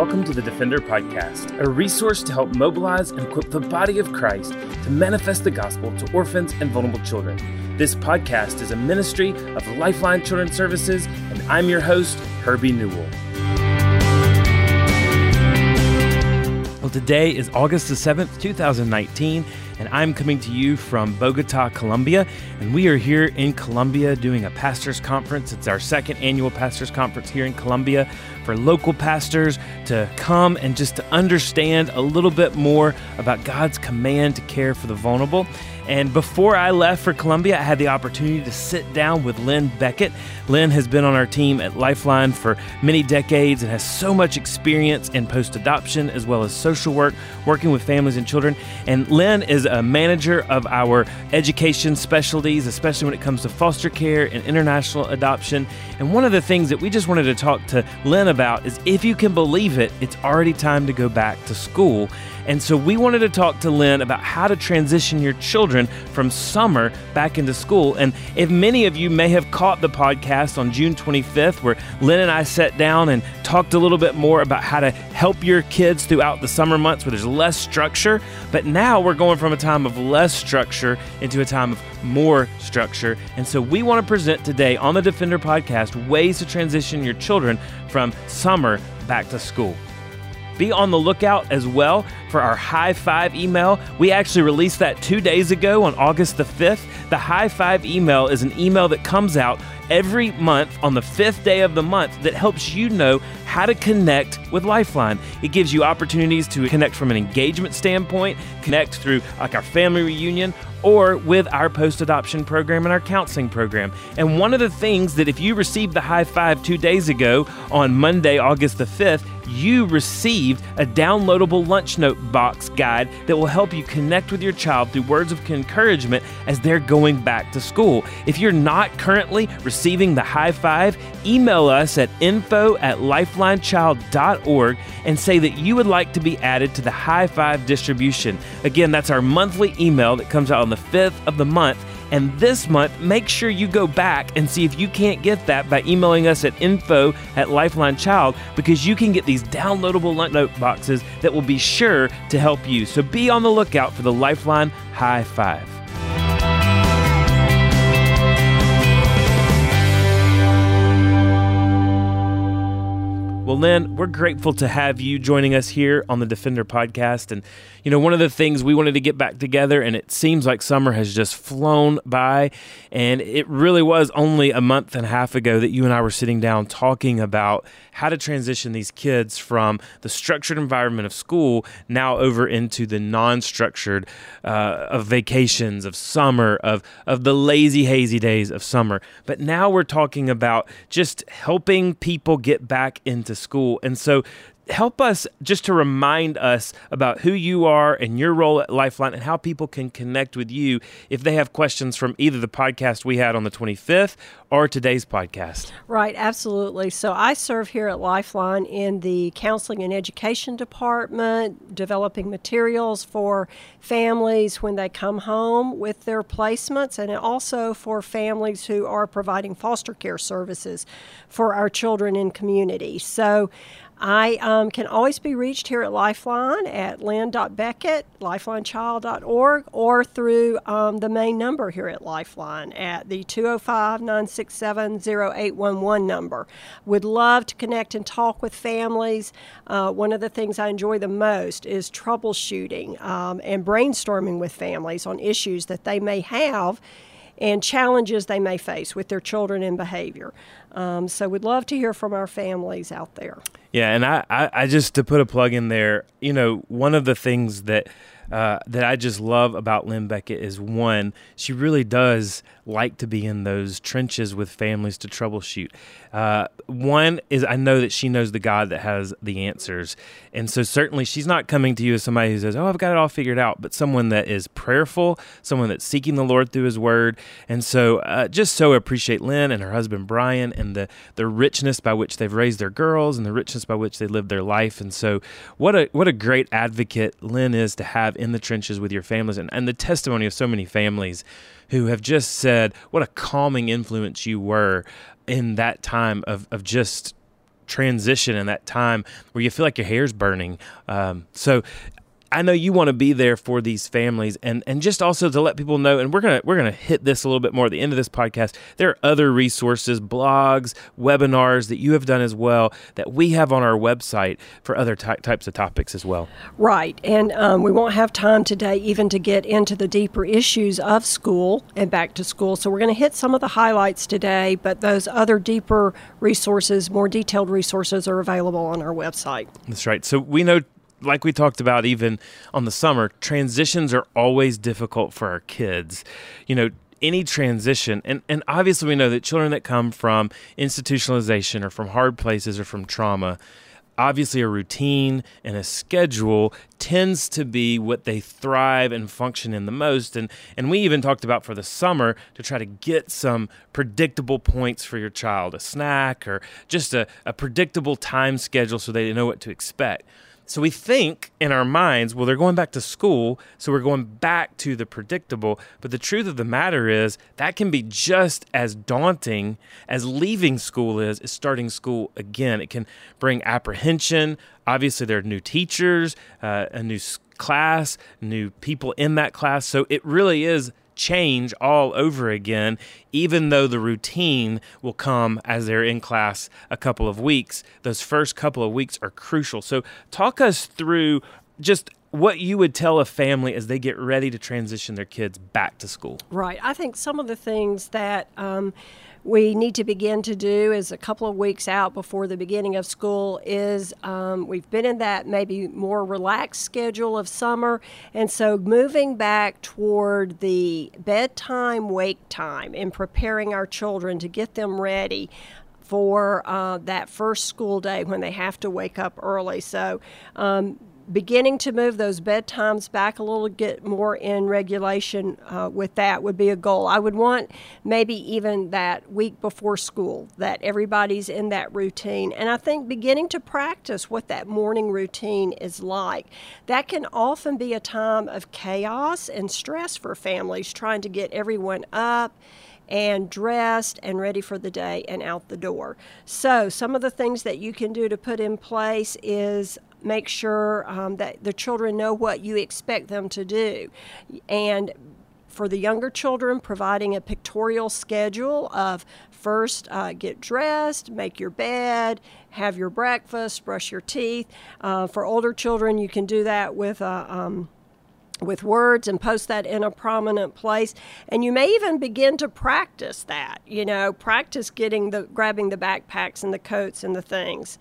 welcome to the Defender Podcast, a resource to help mobilize and equip the body of Christ to manifest the gospel to orphans and vulnerable children. This podcast is a ministry of Lifeline Children's Services, and I'm your host, Herbie Newell. Well, today is August the 7th, 2019 and I'm coming to you from Bogota, Colombia. And we are here in Colombia doing a pastors' conference. It's our second annual pastors' conference here in Colombia for local pastors to come and just to understand a little bit more about God's command to care for the vulnerable. And before I left for Colombia, I had the opportunity to sit down with Lynn Beckett. Lynn has been on our team at Lifeline for many decades and has so much experience in post adoption as well as social work, working with families and children. And Lynn is a manager of our education specialties, especially when it comes to foster care and international adoption. And one of the things that we just wanted to talk to Lynn about is if you can believe it, it's already time to go back to school. And so we wanted to talk to Lynn about how to transition your children from summer back into school. And if many of you may have caught the podcast on June 25th, where Lynn and I sat down and talked a little bit more about how to help your kids throughout the summer months where there's less structure. But now we're going from a time of less structure into a time of more structure. And so we want to present today on the Defender podcast ways to transition your children from summer back to school. Be on the lookout as well for our high five email. We actually released that two days ago on August the 5th. The high five email is an email that comes out every month on the fifth day of the month that helps you know how to connect with Lifeline. It gives you opportunities to connect from an engagement standpoint, connect through like our family reunion, or with our post adoption program and our counseling program. And one of the things that if you received the high five two days ago on Monday, August the 5th, you received a downloadable lunch note box guide that will help you connect with your child through words of encouragement as they're going back to school. If you're not currently receiving the high five, email us at info at lifelinechild.org and say that you would like to be added to the high five distribution. Again, that's our monthly email that comes out on the 5th of the month and this month, make sure you go back and see if you can't get that by emailing us at info at Lifeline Child because you can get these downloadable note boxes that will be sure to help you. So be on the lookout for the Lifeline High Five. Well, Lynn, we're grateful to have you joining us here on the Defender podcast. And, you know, one of the things we wanted to get back together, and it seems like summer has just flown by. And it really was only a month and a half ago that you and I were sitting down talking about how to transition these kids from the structured environment of school now over into the non structured uh, of vacations, of summer, of, of the lazy, hazy days of summer. But now we're talking about just helping people get back into school. And so help us just to remind us about who you are and your role at Lifeline and how people can connect with you if they have questions from either the podcast we had on the 25th or today's podcast. Right, absolutely. So I serve here at Lifeline in the counseling and education department, developing materials for families when they come home with their placements, and also for families who are providing foster care services for our children in community. So I um, can always be reached here at Lifeline at lynn.beckett, lifelinechild.org, or through um, the main number here at Lifeline at the 205 967 0811 number. Would love to connect and talk with families. Uh, one of the things I enjoy the most is troubleshooting um, and brainstorming with families on issues that they may have and challenges they may face with their children and behavior. Um, so we'd love to hear from our families out there. Yeah, and I, I, I just to put a plug in there, you know, one of the things that uh, that I just love about Lynn Beckett is one, she really does like to be in those trenches with families to troubleshoot. Uh, one is I know that she knows the God that has the answers. And so certainly she's not coming to you as somebody who says, Oh, I've got it all figured out, but someone that is prayerful, someone that's seeking the Lord through his word. And so uh, just so appreciate Lynn and her husband Brian and the, the richness by which they've raised their girls and the richness by which they live their life. And so what a what a great advocate Lynn is to have in the trenches with your families and, and the testimony of so many families who have just said what a calming influence you were in that time of, of just transition and that time where you feel like your hair's burning. Um, so I know you want to be there for these families and and just also to let people know and we're going to we're going to hit this a little bit more at the end of this podcast. There are other resources, blogs, webinars that you have done as well that we have on our website for other ty- types of topics as well. Right. And um, we won't have time today even to get into the deeper issues of school and back to school. So we're going to hit some of the highlights today, but those other deeper resources, more detailed resources are available on our website. That's right. So we know like we talked about even on the summer, transitions are always difficult for our kids. You know, any transition and, and obviously we know that children that come from institutionalization or from hard places or from trauma obviously a routine and a schedule tends to be what they thrive and function in the most and and we even talked about for the summer to try to get some predictable points for your child a snack or just a, a predictable time schedule so they know what to expect so we think in our minds, well, they're going back to school, so we're going back to the predictable. But the truth of the matter is, that can be just as daunting as leaving school is, is starting school again. It can bring apprehension. Obviously, there are new teachers, uh, a new class, new people in that class. So it really is change all over again, even though the routine will come as they're in class a couple of weeks. Those first couple of weeks are crucial. So, talk us through just what you would tell a family as they get ready to transition their kids back to school. Right. I think some of the things that um, we need to begin to do is a couple of weeks out before the beginning of school is um, we've been in that maybe more relaxed schedule of summer. And so moving back toward the bedtime wake time and preparing our children to get them ready for uh, that first school day when they have to wake up early. So um, beginning to move those bedtimes back a little bit more in regulation uh, with that would be a goal. I would want maybe even that week before school that everybody's in that routine. And I think beginning to practice what that morning routine is like. That can often be a time of chaos and stress for families trying to get everyone up and dressed and ready for the day and out the door. So, some of the things that you can do to put in place is make sure um, that the children know what you expect them to do. And for the younger children, providing a pictorial schedule of first uh, get dressed, make your bed, have your breakfast, brush your teeth. Uh, for older children, you can do that with a um, with words and post that in a prominent place and you may even begin to practice that you know practice getting the grabbing the backpacks and the coats and the things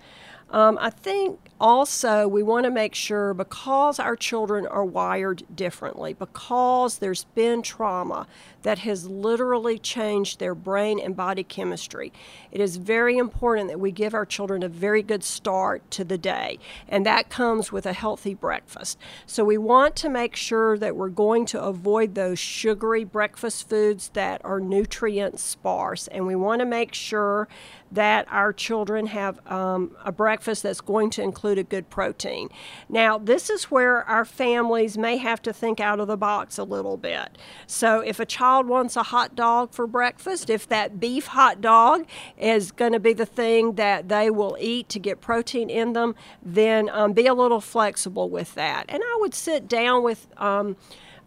um, i think also, we want to make sure because our children are wired differently, because there's been trauma that has literally changed their brain and body chemistry, it is very important that we give our children a very good start to the day. And that comes with a healthy breakfast. So, we want to make sure that we're going to avoid those sugary breakfast foods that are nutrient sparse. And we want to make sure that our children have um, a breakfast that's going to include include a good protein. Now, this is where our families may have to think out of the box a little bit. So, if a child wants a hot dog for breakfast, if that beef hot dog is going to be the thing that they will eat to get protein in them, then um, be a little flexible with that. And I would sit down with um,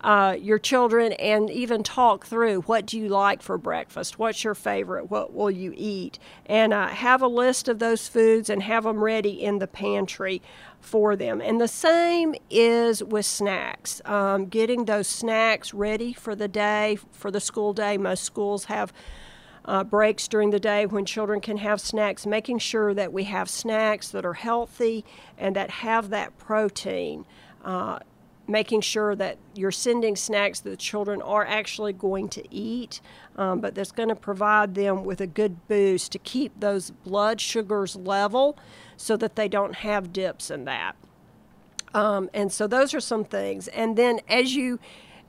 uh, your children and even talk through what do you like for breakfast? What's your favorite? What will you eat? And uh, have a list of those foods and have them ready in the pantry for them. And the same is with snacks. Um, getting those snacks ready for the day for the school day. Most schools have uh, breaks during the day when children can have snacks, making sure that we have snacks that are healthy and that have that protein. Uh, making sure that you're sending snacks that the children are actually going to eat, um, but that's going to provide them with a good boost to keep those blood sugars level so that they don't have dips in that. Um, and so those are some things. And then as you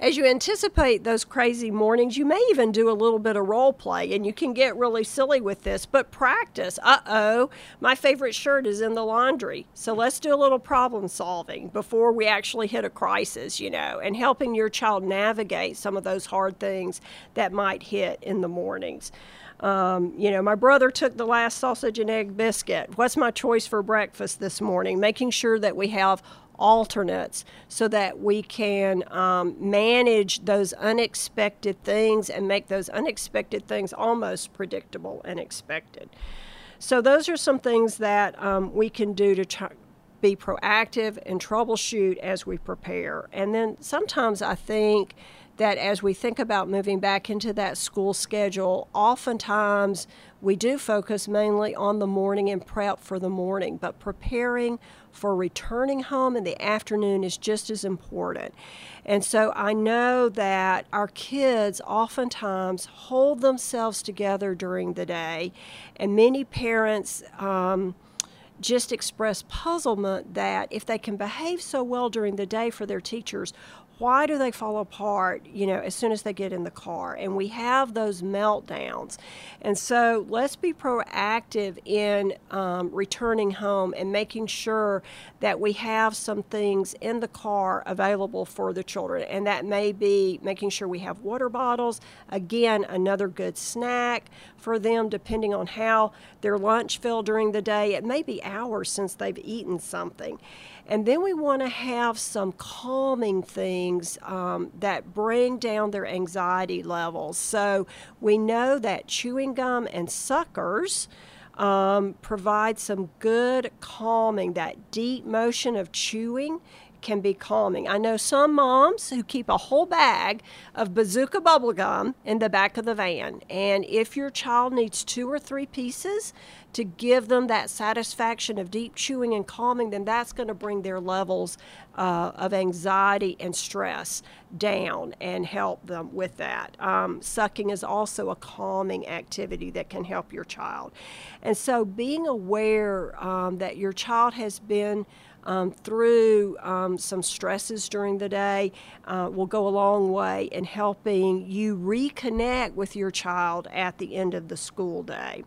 as you anticipate those crazy mornings, you may even do a little bit of role play and you can get really silly with this, but practice. Uh oh, my favorite shirt is in the laundry. So let's do a little problem solving before we actually hit a crisis, you know, and helping your child navigate some of those hard things that might hit in the mornings. Um, you know, my brother took the last sausage and egg biscuit. What's my choice for breakfast this morning? Making sure that we have alternates so that we can um, manage those unexpected things and make those unexpected things almost predictable and expected. So, those are some things that um, we can do to try, be proactive and troubleshoot as we prepare. And then sometimes I think that as we think about moving back into that school schedule, oftentimes we do focus mainly on the morning and prep for the morning, but preparing for returning home in the afternoon is just as important. And so I know that our kids oftentimes hold themselves together during the day, and many parents. Um, just express puzzlement that if they can behave so well during the day for their teachers, why do they fall apart you know as soon as they get in the car? And we have those meltdowns. And so let's be proactive in um, returning home and making sure that we have some things in the car available for the children. And that may be making sure we have water bottles. Again another good snack for them depending on how their lunch fell during the day. It may be hours since they've eaten something. And then we want to have some calming things um, that bring down their anxiety levels. So we know that chewing gum and suckers. Um, provide some good calming, that deep motion of chewing can be calming. I know some moms who keep a whole bag of bazooka bubble gum in the back of the van. And if your child needs two or three pieces to give them that satisfaction of deep chewing and calming, then that's going to bring their levels uh, of anxiety and stress down and help them with that. Um, sucking is also a calming activity that can help your child. And so being aware um, that your child has been um, through um, some stresses during the day uh, will go a long way in helping you reconnect with your child at the end of the school day.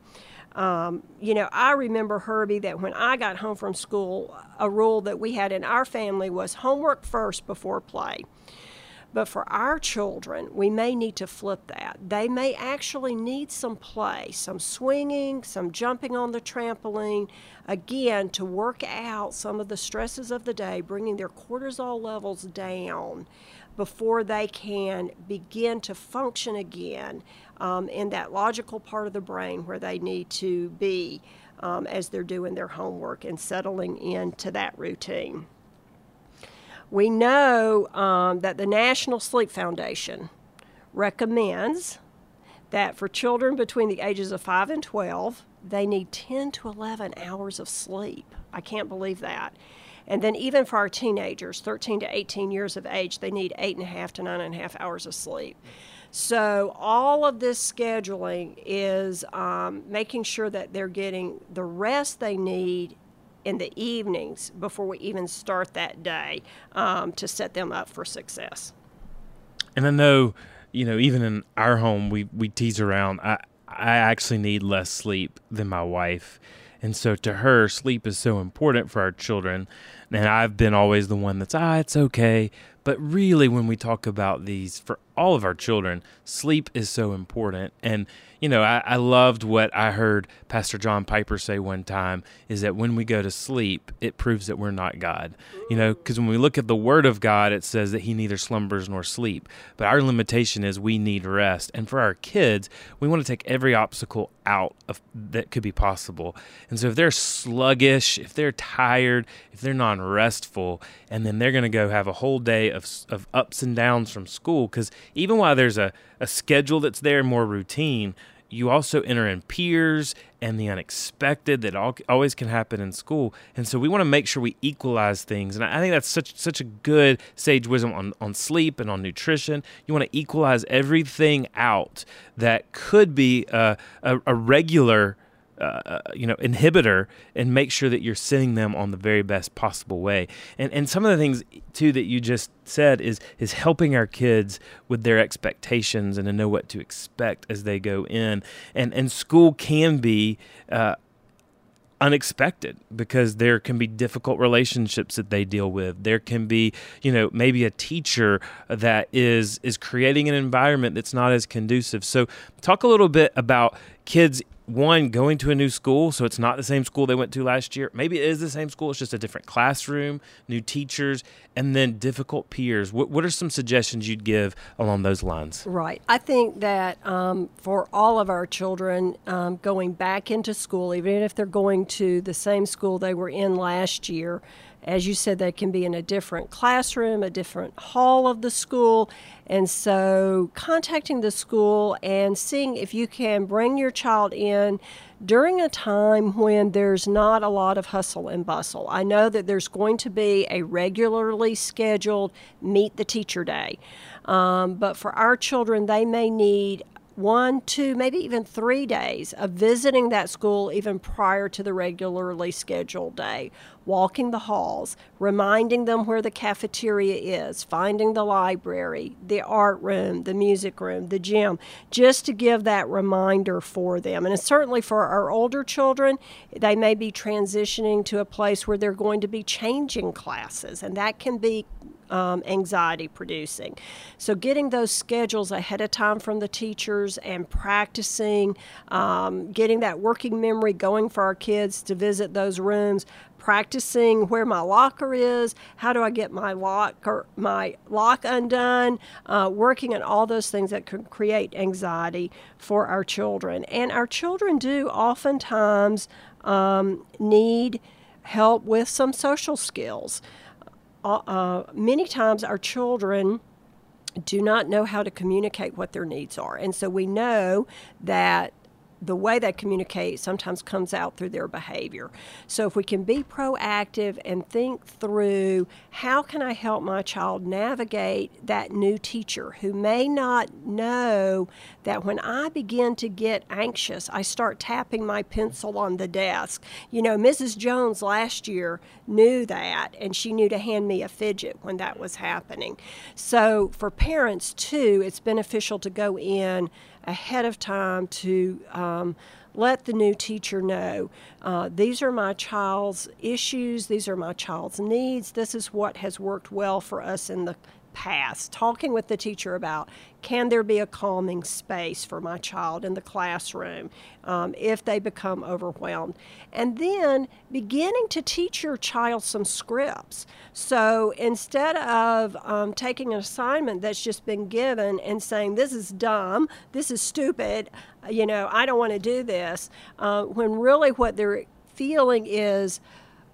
Um, you know, I remember, Herbie, that when I got home from school, a rule that we had in our family was homework first before play. But for our children, we may need to flip that. They may actually need some play, some swinging, some jumping on the trampoline, again, to work out some of the stresses of the day, bringing their cortisol levels down before they can begin to function again um, in that logical part of the brain where they need to be um, as they're doing their homework and settling into that routine. We know um, that the National Sleep Foundation recommends that for children between the ages of 5 and 12, they need 10 to 11 hours of sleep. I can't believe that. And then, even for our teenagers, 13 to 18 years of age, they need 8.5 to 9.5 hours of sleep. So, all of this scheduling is um, making sure that they're getting the rest they need in the evenings before we even start that day um, to set them up for success. And I know, you know, even in our home, we, we tease around. I, I actually need less sleep than my wife. And so to her, sleep is so important for our children. And I've been always the one that's, ah, it's okay. But really, when we talk about these for all of our children, sleep is so important. And you know, I, I, loved what I heard Pastor John Piper say one time is that when we go to sleep, it proves that we're not God. You know, because when we look at the Word of God, it says that He neither slumbers nor sleep. But our limitation is we need rest. And for our kids, we want to take every obstacle out of that could be possible. And so if they're sluggish, if they're tired, if they're non restful, and then they're going to go have a whole day of, of ups and downs from school, because even while there's a, a schedule that's there, more routine, you also enter in peers and the unexpected that all, always can happen in school. And so we want to make sure we equalize things. And I, think that's such such a good sage wisdom on, on sleep and on nutrition. You want to equalize everything out that could be a, a, a regular uh, uh, you know inhibitor and make sure that you're sending them on the very best possible way. And and some of the things too that you just said is is helping our kids with their expectations and to know what to expect as they go in. And and school can be uh, unexpected because there can be difficult relationships that they deal with. There can be you know maybe a teacher that is is creating an environment that's not as conducive. So talk a little bit about kids one going to a new school so it's not the same school they went to last year. Maybe it is the same school it's just a different classroom new teachers and then difficult peers. What, what are some suggestions you'd give along those lines? Right. I think that um, for all of our children um, going back into school even if they're going to the same school they were in last year as you said, they can be in a different classroom, a different hall of the school. And so, contacting the school and seeing if you can bring your child in during a time when there's not a lot of hustle and bustle. I know that there's going to be a regularly scheduled meet the teacher day. Um, but for our children, they may need one, two, maybe even three days of visiting that school even prior to the regularly scheduled day, walking the halls, reminding them where the cafeteria is, finding the library, the art room, the music room, the gym, just to give that reminder for them. And certainly for our older children, they may be transitioning to a place where they're going to be changing classes, and that can be um, anxiety producing. So, getting those schedules ahead of time from the teachers and practicing, um, getting that working memory going for our kids to visit those rooms, practicing where my locker is, how do I get my lock or my lock undone, uh, working on all those things that can create anxiety for our children. And our children do oftentimes um, need help with some social skills. Uh, many times our children do not know how to communicate what their needs are. And so we know that the way they communicate sometimes comes out through their behavior. So if we can be proactive and think through how can I help my child navigate that new teacher who may not know that when I begin to get anxious, I start tapping my pencil on the desk. You know, Mrs. Jones last year knew that and she knew to hand me a fidget when that was happening. So for parents too, it's beneficial to go in ahead of time to um, let the new teacher know uh, these are my child's issues, these are my child's needs, this is what has worked well for us in the past, talking with the teacher about can there be a calming space for my child in the classroom um, if they become overwhelmed? And then beginning to teach your child some scripts. So instead of um, taking an assignment that's just been given and saying, this is dumb, this is stupid, you know, I don't want to do this, uh, when really what they're feeling is,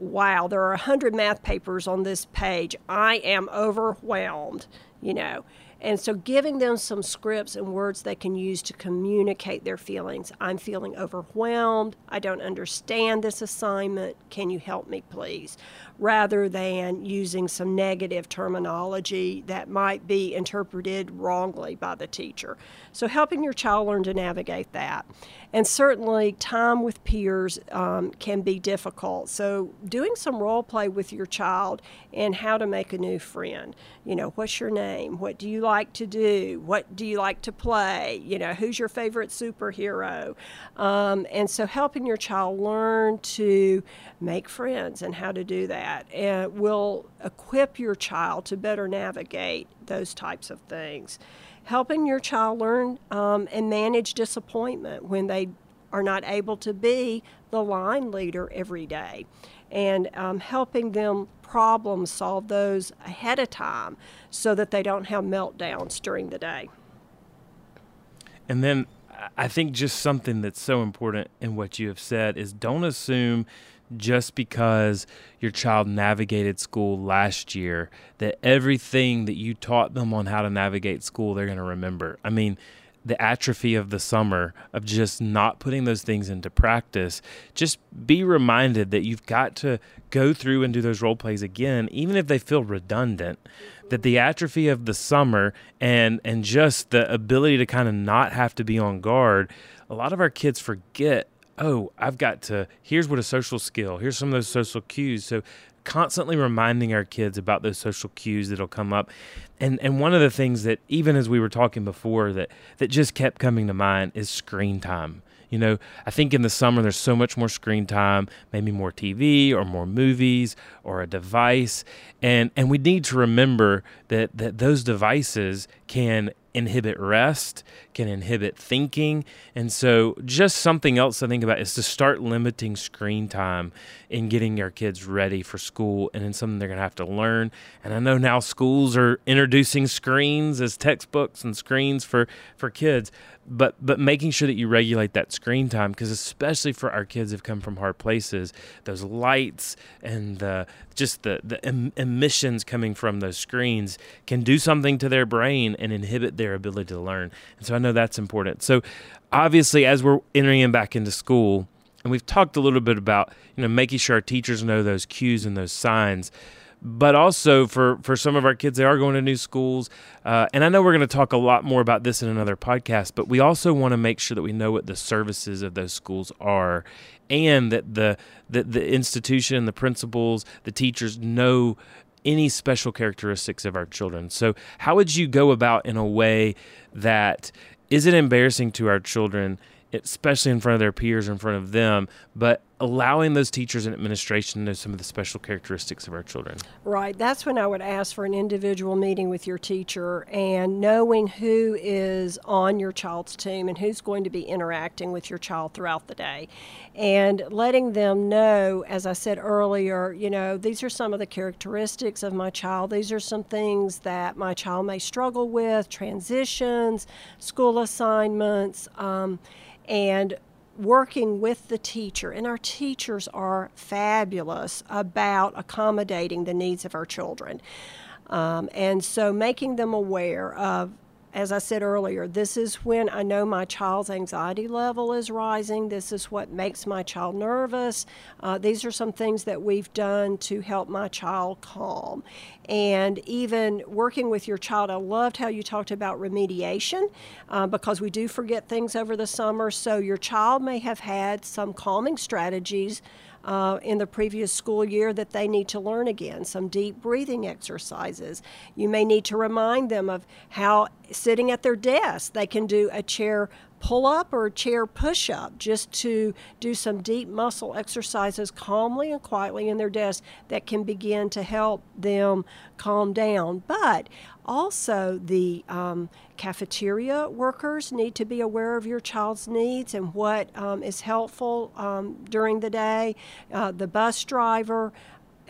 wow, there are 100 math papers on this page. I am overwhelmed, you know. And so giving them some scripts and words they can use to communicate their feelings. I'm feeling overwhelmed. I don't understand this assignment. Can you help me, please? Rather than using some negative terminology that might be interpreted wrongly by the teacher. So helping your child learn to navigate that. And certainly, time with peers um, can be difficult. So, doing some role play with your child and how to make a new friend. You know, what's your name? What do you like to do? What do you like to play? You know, who's your favorite superhero? Um, and so, helping your child learn to make friends and how to do that and will equip your child to better navigate those types of things helping your child learn um, and manage disappointment when they are not able to be the line leader every day, and um, helping them problem solve those ahead of time so that they don't have meltdowns during the day. And then I think just something that's so important in what you have said is don't assume just because your child navigated school last year that everything that you taught them on how to navigate school they're going to remember. I mean, the atrophy of the summer of just not putting those things into practice, just be reminded that you've got to go through and do those role plays again, even if they feel redundant. That the atrophy of the summer and and just the ability to kind of not have to be on guard, a lot of our kids forget oh, I've got to, here's what a social skill, here's some of those social cues. So constantly reminding our kids about those social cues that'll come up. And and one of the things that even as we were talking before that that just kept coming to mind is screen time. You know, I think in the summer there's so much more screen time, maybe more TV or more movies or a device, and and we need to remember that that those devices can inhibit rest, can inhibit thinking. And so, just something else to think about is to start limiting screen time in getting our kids ready for school and in something they're going to have to learn. And I know now schools are introducing screens as textbooks and screens for, for kids but but making sure that you regulate that screen time because especially for our kids who've come from hard places those lights and the just the the em- emissions coming from those screens can do something to their brain and inhibit their ability to learn. And so i know that's important. So obviously as we're entering back into school and we've talked a little bit about you know making sure our teachers know those cues and those signs but also for for some of our kids they are going to new schools uh, and i know we're going to talk a lot more about this in another podcast but we also want to make sure that we know what the services of those schools are and that the the, the institution the principals the teachers know any special characteristics of our children. So how would you go about in a way that isn't embarrassing to our children especially in front of their peers in front of them but allowing those teachers and administration to know some of the special characteristics of our children. Right. That's when I would ask for an individual meeting with your teacher and knowing who is on your child's team and who's going to be interacting with your child throughout the day. And letting them know, as I said earlier, you know, these are some of the characteristics of my child. These are some things that my child may struggle with transitions, school assignments. Um, and working with the teacher, and our teachers are fabulous about accommodating the needs of our children. Um, and so making them aware of as I said earlier, this is when I know my child's anxiety level is rising. This is what makes my child nervous. Uh, these are some things that we've done to help my child calm. And even working with your child, I loved how you talked about remediation uh, because we do forget things over the summer. So your child may have had some calming strategies uh, in the previous school year that they need to learn again, some deep breathing exercises. You may need to remind them of how sitting at their desk they can do a chair pull up or chair push up just to do some deep muscle exercises calmly and quietly in their desk that can begin to help them calm down. But also, the um, cafeteria workers need to be aware of your child's needs and what um, is helpful um, during the day. Uh, the bus driver,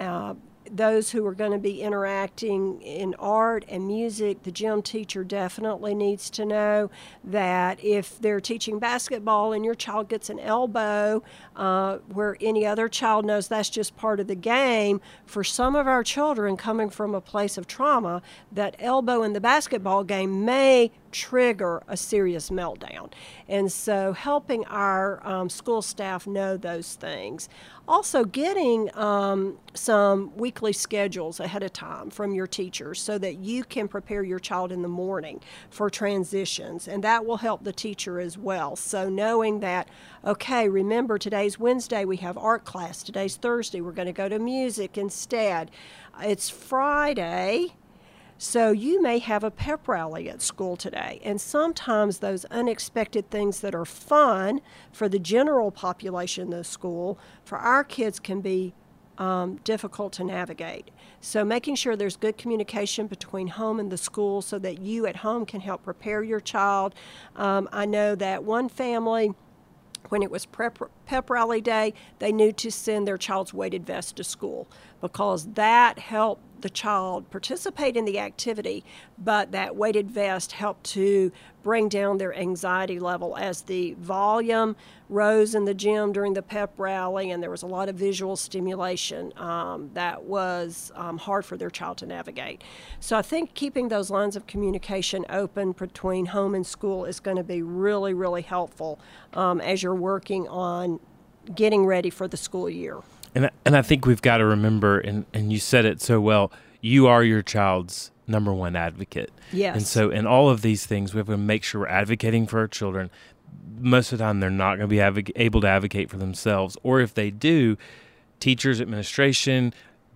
uh, those who are going to be interacting in art and music, the gym teacher definitely needs to know that if they're teaching basketball and your child gets an elbow, uh, where any other child knows that's just part of the game, for some of our children coming from a place of trauma, that elbow in the basketball game may trigger a serious meltdown. And so helping our um, school staff know those things. Also, getting um, some weekly schedules ahead of time from your teachers so that you can prepare your child in the morning for transitions, and that will help the teacher as well. So, knowing that, okay, remember today's Wednesday, we have art class, today's Thursday, we're going to go to music instead. It's Friday so you may have a pep rally at school today. And sometimes those unexpected things that are fun for the general population of the school, for our kids can be um, difficult to navigate. So making sure there's good communication between home and the school so that you at home can help prepare your child. Um, I know that one family when it was prep, pep rally day, they knew to send their child's weighted vest to school because that helped the child participate in the activity, but that weighted vest helped to bring down their anxiety level as the volume rose in the gym during the pep rally, and there was a lot of visual stimulation um, that was um, hard for their child to navigate. So I think keeping those lines of communication open between home and school is going to be really, really helpful um, as you're working on getting ready for the school year. And and I think we've got to remember, and and you said it so well. You are your child's number one advocate. Yes. And so, in all of these things, we have to make sure we're advocating for our children. Most of the time, they're not going to be able to advocate for themselves, or if they do, teachers, administration,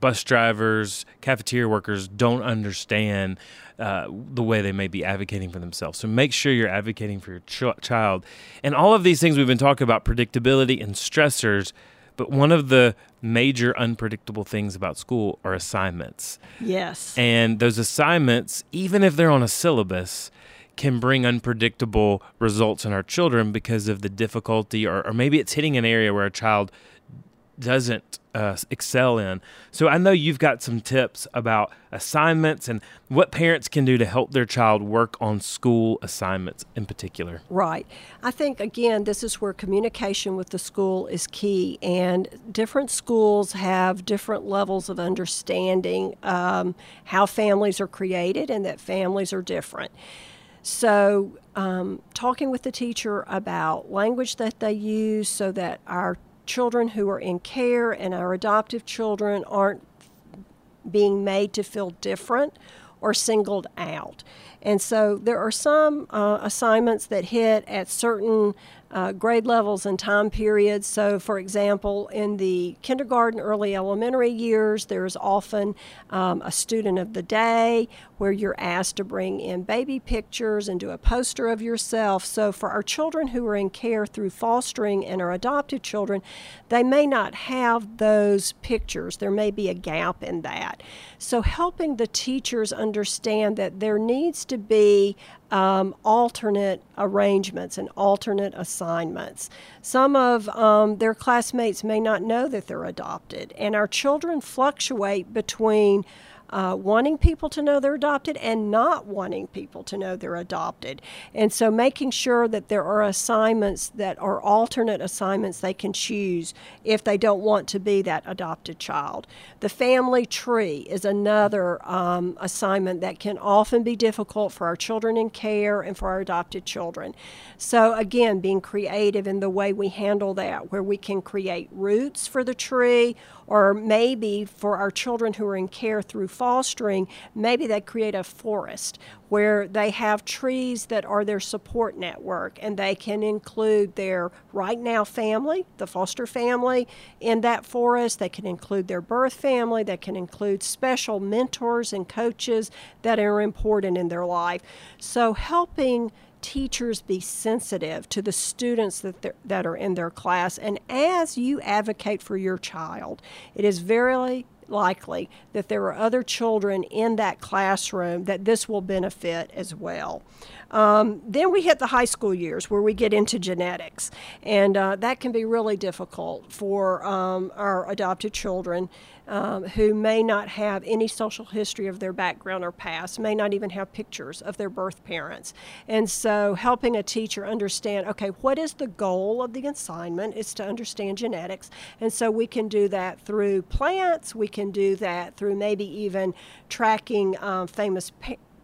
bus drivers, cafeteria workers don't understand uh, the way they may be advocating for themselves. So make sure you're advocating for your ch- child. And all of these things we've been talking about predictability and stressors. But one of the major unpredictable things about school are assignments. Yes. And those assignments, even if they're on a syllabus, can bring unpredictable results in our children because of the difficulty, or, or maybe it's hitting an area where a child doesn't uh, excel in. So I know you've got some tips about assignments and what parents can do to help their child work on school assignments in particular. Right. I think, again, this is where communication with the school is key, and different schools have different levels of understanding um, how families are created and that families are different. So, um, talking with the teacher about language that they use so that our children who are in care and our adoptive children aren't being made to feel different or singled out. And so there are some uh, assignments that hit at certain uh, grade levels and time periods. So, for example, in the kindergarten, early elementary years, there's often um, a student of the day where you're asked to bring in baby pictures and do a poster of yourself. So, for our children who are in care through fostering and our adopted children, they may not have those pictures. There may be a gap in that. So, helping the teachers understand that there needs to be um, alternate arrangements and alternate assignments. Some of um, their classmates may not know that they're adopted, and our children fluctuate between uh, wanting people to know they're adopted and not wanting people to know they're adopted. And so making sure that there are assignments that are alternate assignments they can choose if they don't want to be that adopted child. The family tree is another um, assignment that can often be difficult for our children in care and for our adopted children. So, again, being creative in the way we handle that, where we can create roots for the tree or maybe for our children who are in care through fostering, maybe they create a forest where they have trees that are their support network and they can include their right now family, the foster family, in that forest. They can include their birth family, they can include special mentors and coaches that are important in their life. So, helping teachers be sensitive to the students that, that are in their class. And as you advocate for your child, it is very likely that there are other children in that classroom that this will benefit as well. Um, then we hit the high school years where we get into genetics, and uh, that can be really difficult for um, our adopted children um, who may not have any social history of their background or past, may not even have pictures of their birth parents. And so, helping a teacher understand okay, what is the goal of the assignment is to understand genetics. And so, we can do that through plants, we can do that through maybe even tracking um, famous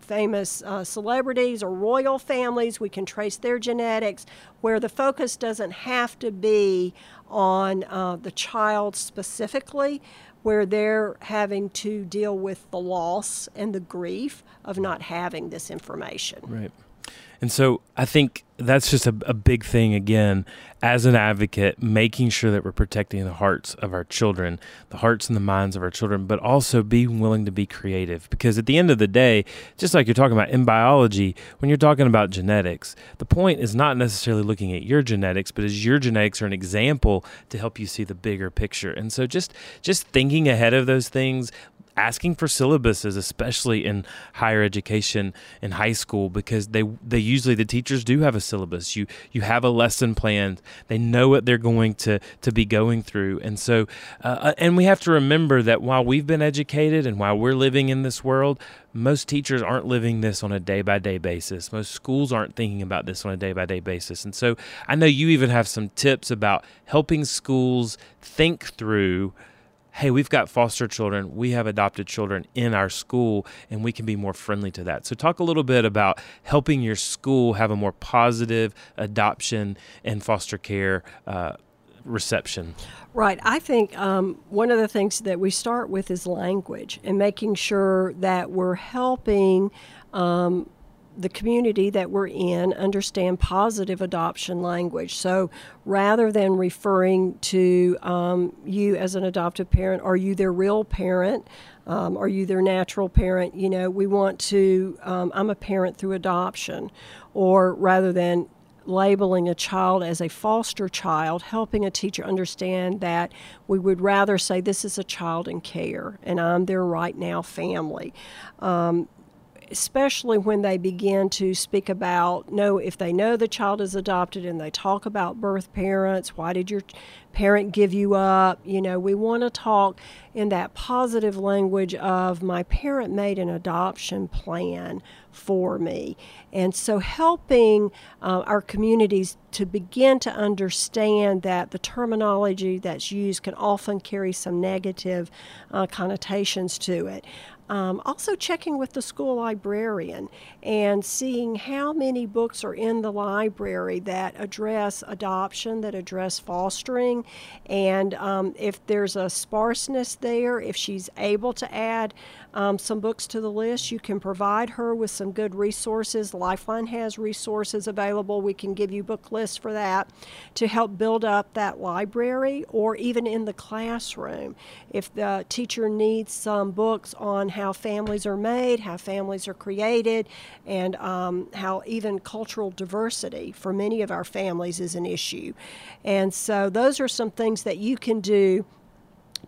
famous uh, celebrities or royal families. We can trace their genetics, where the focus doesn't have to be on uh, the child specifically, where they're having to deal with the loss and the grief of not having this information. Right. And so I think that's just a, a, big thing again as an advocate, making sure that we're protecting the hearts of our children, the hearts and the minds of our children, but also being willing to be creative. Because at the end of the day, just like you're talking about in biology, when you're talking about genetics, the point is not necessarily looking at your genetics, but as your genetics are an example to help you see the bigger picture. And so just just thinking ahead of those things, asking for syllabuses, especially in higher education in high school, because they they usually the teachers do have a syllabus. You you have a lesson plan. They know what they're going to to be going through, and so uh, uh and we have to remember that while we've been educated and while we're living in this world, most teachers aren't living this on a day by day basis. Most schools aren't thinking about this on a day by day basis, and so I know you even have some tips about helping schools think through hey, we've got foster children, we have adopted children in our school, and we can be more friendly to that. So, talk a little bit about helping your school have a more positive adoption and foster care. Uh, reception? Right. I think um, one of the things that we start with is language and making sure that we're helping um, the community that we're in understand positive adoption language. So rather than referring to um, you as an adoptive parent, are you their real parent? Um, are you their natural parent? You know, we want to, um, I'm a parent through adoption, or rather than labeling a child as a foster child, helping a teacher understand that we would rather say this is a child in care and I'm their right now family. Um, especially when they begin to speak about know if they know the child is adopted and they talk about birth parents why did your parent give you up? You know we want to talk in that positive language of my parent made an adoption plan for me. And so helping uh, our communities to begin to understand that the terminology that's used can often carry some negative uh, connotations to it um, also, checking with the school librarian and seeing how many books are in the library that address adoption, that address fostering, and um, if there's a sparseness there, if she's able to add um, some books to the list. You can provide her with some good resources. Lifeline has resources available. We can give you book lists for that to help build up that library or even in the classroom. If the teacher needs some books on how families are made, how families are created, and um, how even cultural diversity for many of our families is an issue. And so those are some things that you can do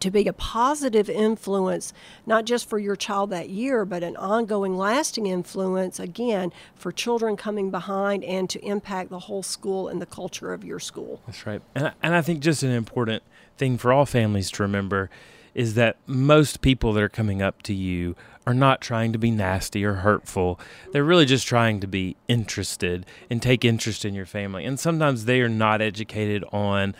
to be a positive influence, not just for your child that year, but an ongoing, lasting influence, again, for children coming behind and to impact the whole school and the culture of your school. That's right. And I, and I think just an important thing for all families to remember is that most people that are coming up to you are not trying to be nasty or hurtful. They're really just trying to be interested and take interest in your family. And sometimes they are not educated on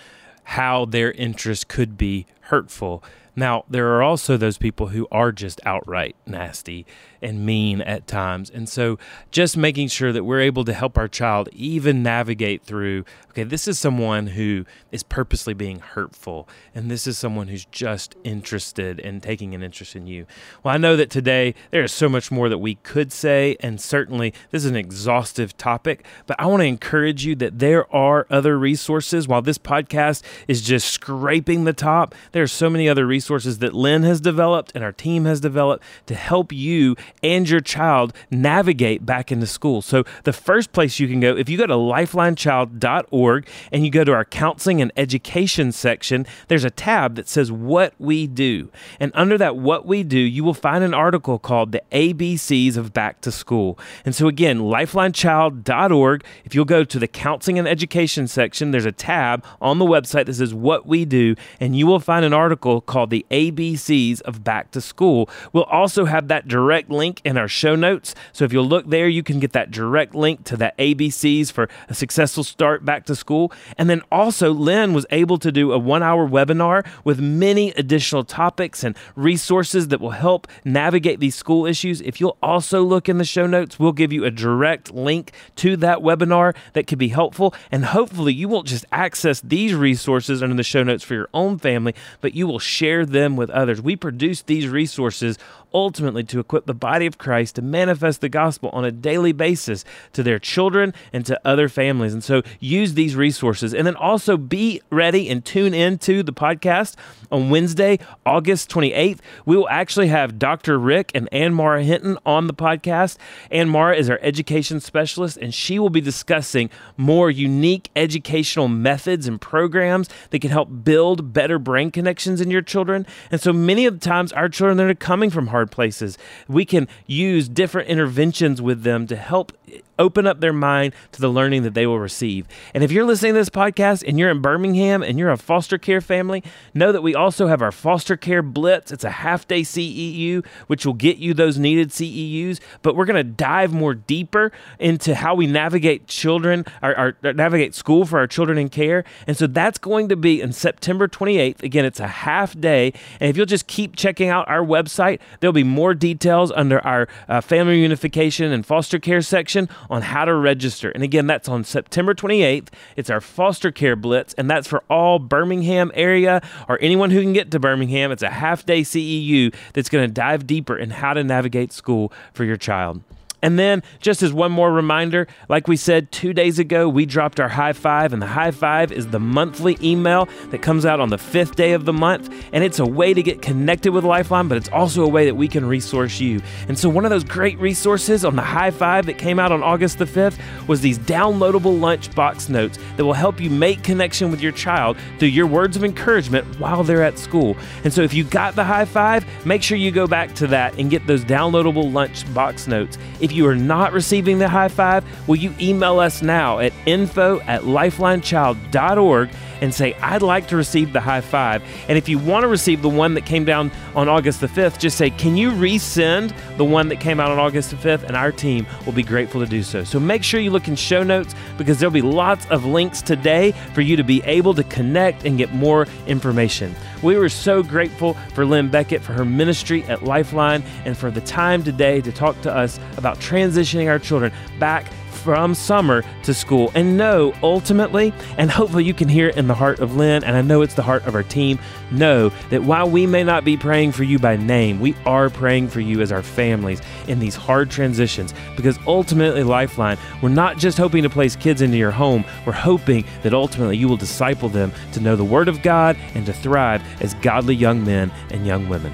how their interest could be hurtful. Now, there are also those people who are just outright nasty and mean at times. And so, just making sure that we're able to help our child even navigate through okay, this is someone who is purposely being hurtful, and this is someone who's just interested in taking an interest in you. Well, I know that today there is so much more that we could say, and certainly this is an exhaustive topic, but I want to encourage you that there are other resources. While this podcast is just scraping the top, there are so many other resources that Lynn has developed and our team has developed to help you and your child navigate back into school. So, the first place you can go, if you go to lifelinechild.org and you go to our counseling and education section, there's a tab that says What We Do. And under that What We Do, you will find an article called The ABCs of Back to School. And so, again, lifelinechild.org, if you'll go to the counseling and education section, there's a tab on the website that says What We Do, and you will find an article called The ABCs of Back to School. We'll also have that direct link in our show notes. So if you'll look there, you can get that direct link to the ABCs for a successful start back to school. And then also, Lynn was able to do a one hour webinar with many additional topics and resources that will help navigate these school issues. If you'll also look in the show notes, we'll give you a direct link to that webinar that could be helpful. And hopefully, you won't just access these resources under the show notes for your own family, but you will share them with others. We produce these resources ultimately to equip the body of Christ to manifest the gospel on a daily basis to their children and to other families. And so use these resources. And then also be ready and tune in to the podcast on Wednesday, August 28th. We will actually have Dr. Rick and Ann Mara Hinton on the podcast. Ann Mara is our education specialist, and she will be discussing more unique educational methods and programs that can help build better brain connections in your children. And so many of the times, our children that are coming from hard hard places. We can use different interventions with them to help open up their mind to the learning that they will receive. And if you're listening to this podcast and you're in Birmingham and you're a foster care family, know that we also have our foster care blitz. It's a half day CEU, which will get you those needed CEUs. But we're going to dive more deeper into how we navigate children, our, navigate school for our children in care. And so that's going to be in September 28th. Again, it's a half day. And if you'll just keep checking out our website, there'll be more details under our uh, family unification and foster care section on how to register. And again, that's on September 28th. It's our foster care blitz, and that's for all Birmingham area or anyone who can get to Birmingham. It's a half day CEU that's going to dive deeper in how to navigate school for your child. And then, just as one more reminder, like we said two days ago, we dropped our high five, and the high five is the monthly email that comes out on the fifth day of the month. And it's a way to get connected with Lifeline, but it's also a way that we can resource you. And so, one of those great resources on the high five that came out on August the 5th was these downloadable lunch box notes that will help you make connection with your child through your words of encouragement while they're at school. And so, if you got the high five, make sure you go back to that and get those downloadable lunch box notes. If you are not receiving the high five, will you email us now at info at lifelinechild.org and say, I'd like to receive the high five. And if you want to receive the one that came down on August the 5th, just say, Can you resend the one that came out on August the 5th? And our team will be grateful to do so. So make sure you look in show notes because there'll be lots of links today for you to be able to connect and get more information. We were so grateful for Lynn Beckett for her ministry at Lifeline and for the time today to talk to us about transitioning our children back from summer to school. And know ultimately, and hopefully you can hear it in the heart of Lynn, and I know it's the heart of our team, know that while we may not be praying for you by name, we are praying for you as our families in these hard transitions because ultimately, Lifeline, we're not just hoping to place kids into your home, we're hoping that ultimately you will disciple them to know the Word of God and to thrive as godly young men and young women.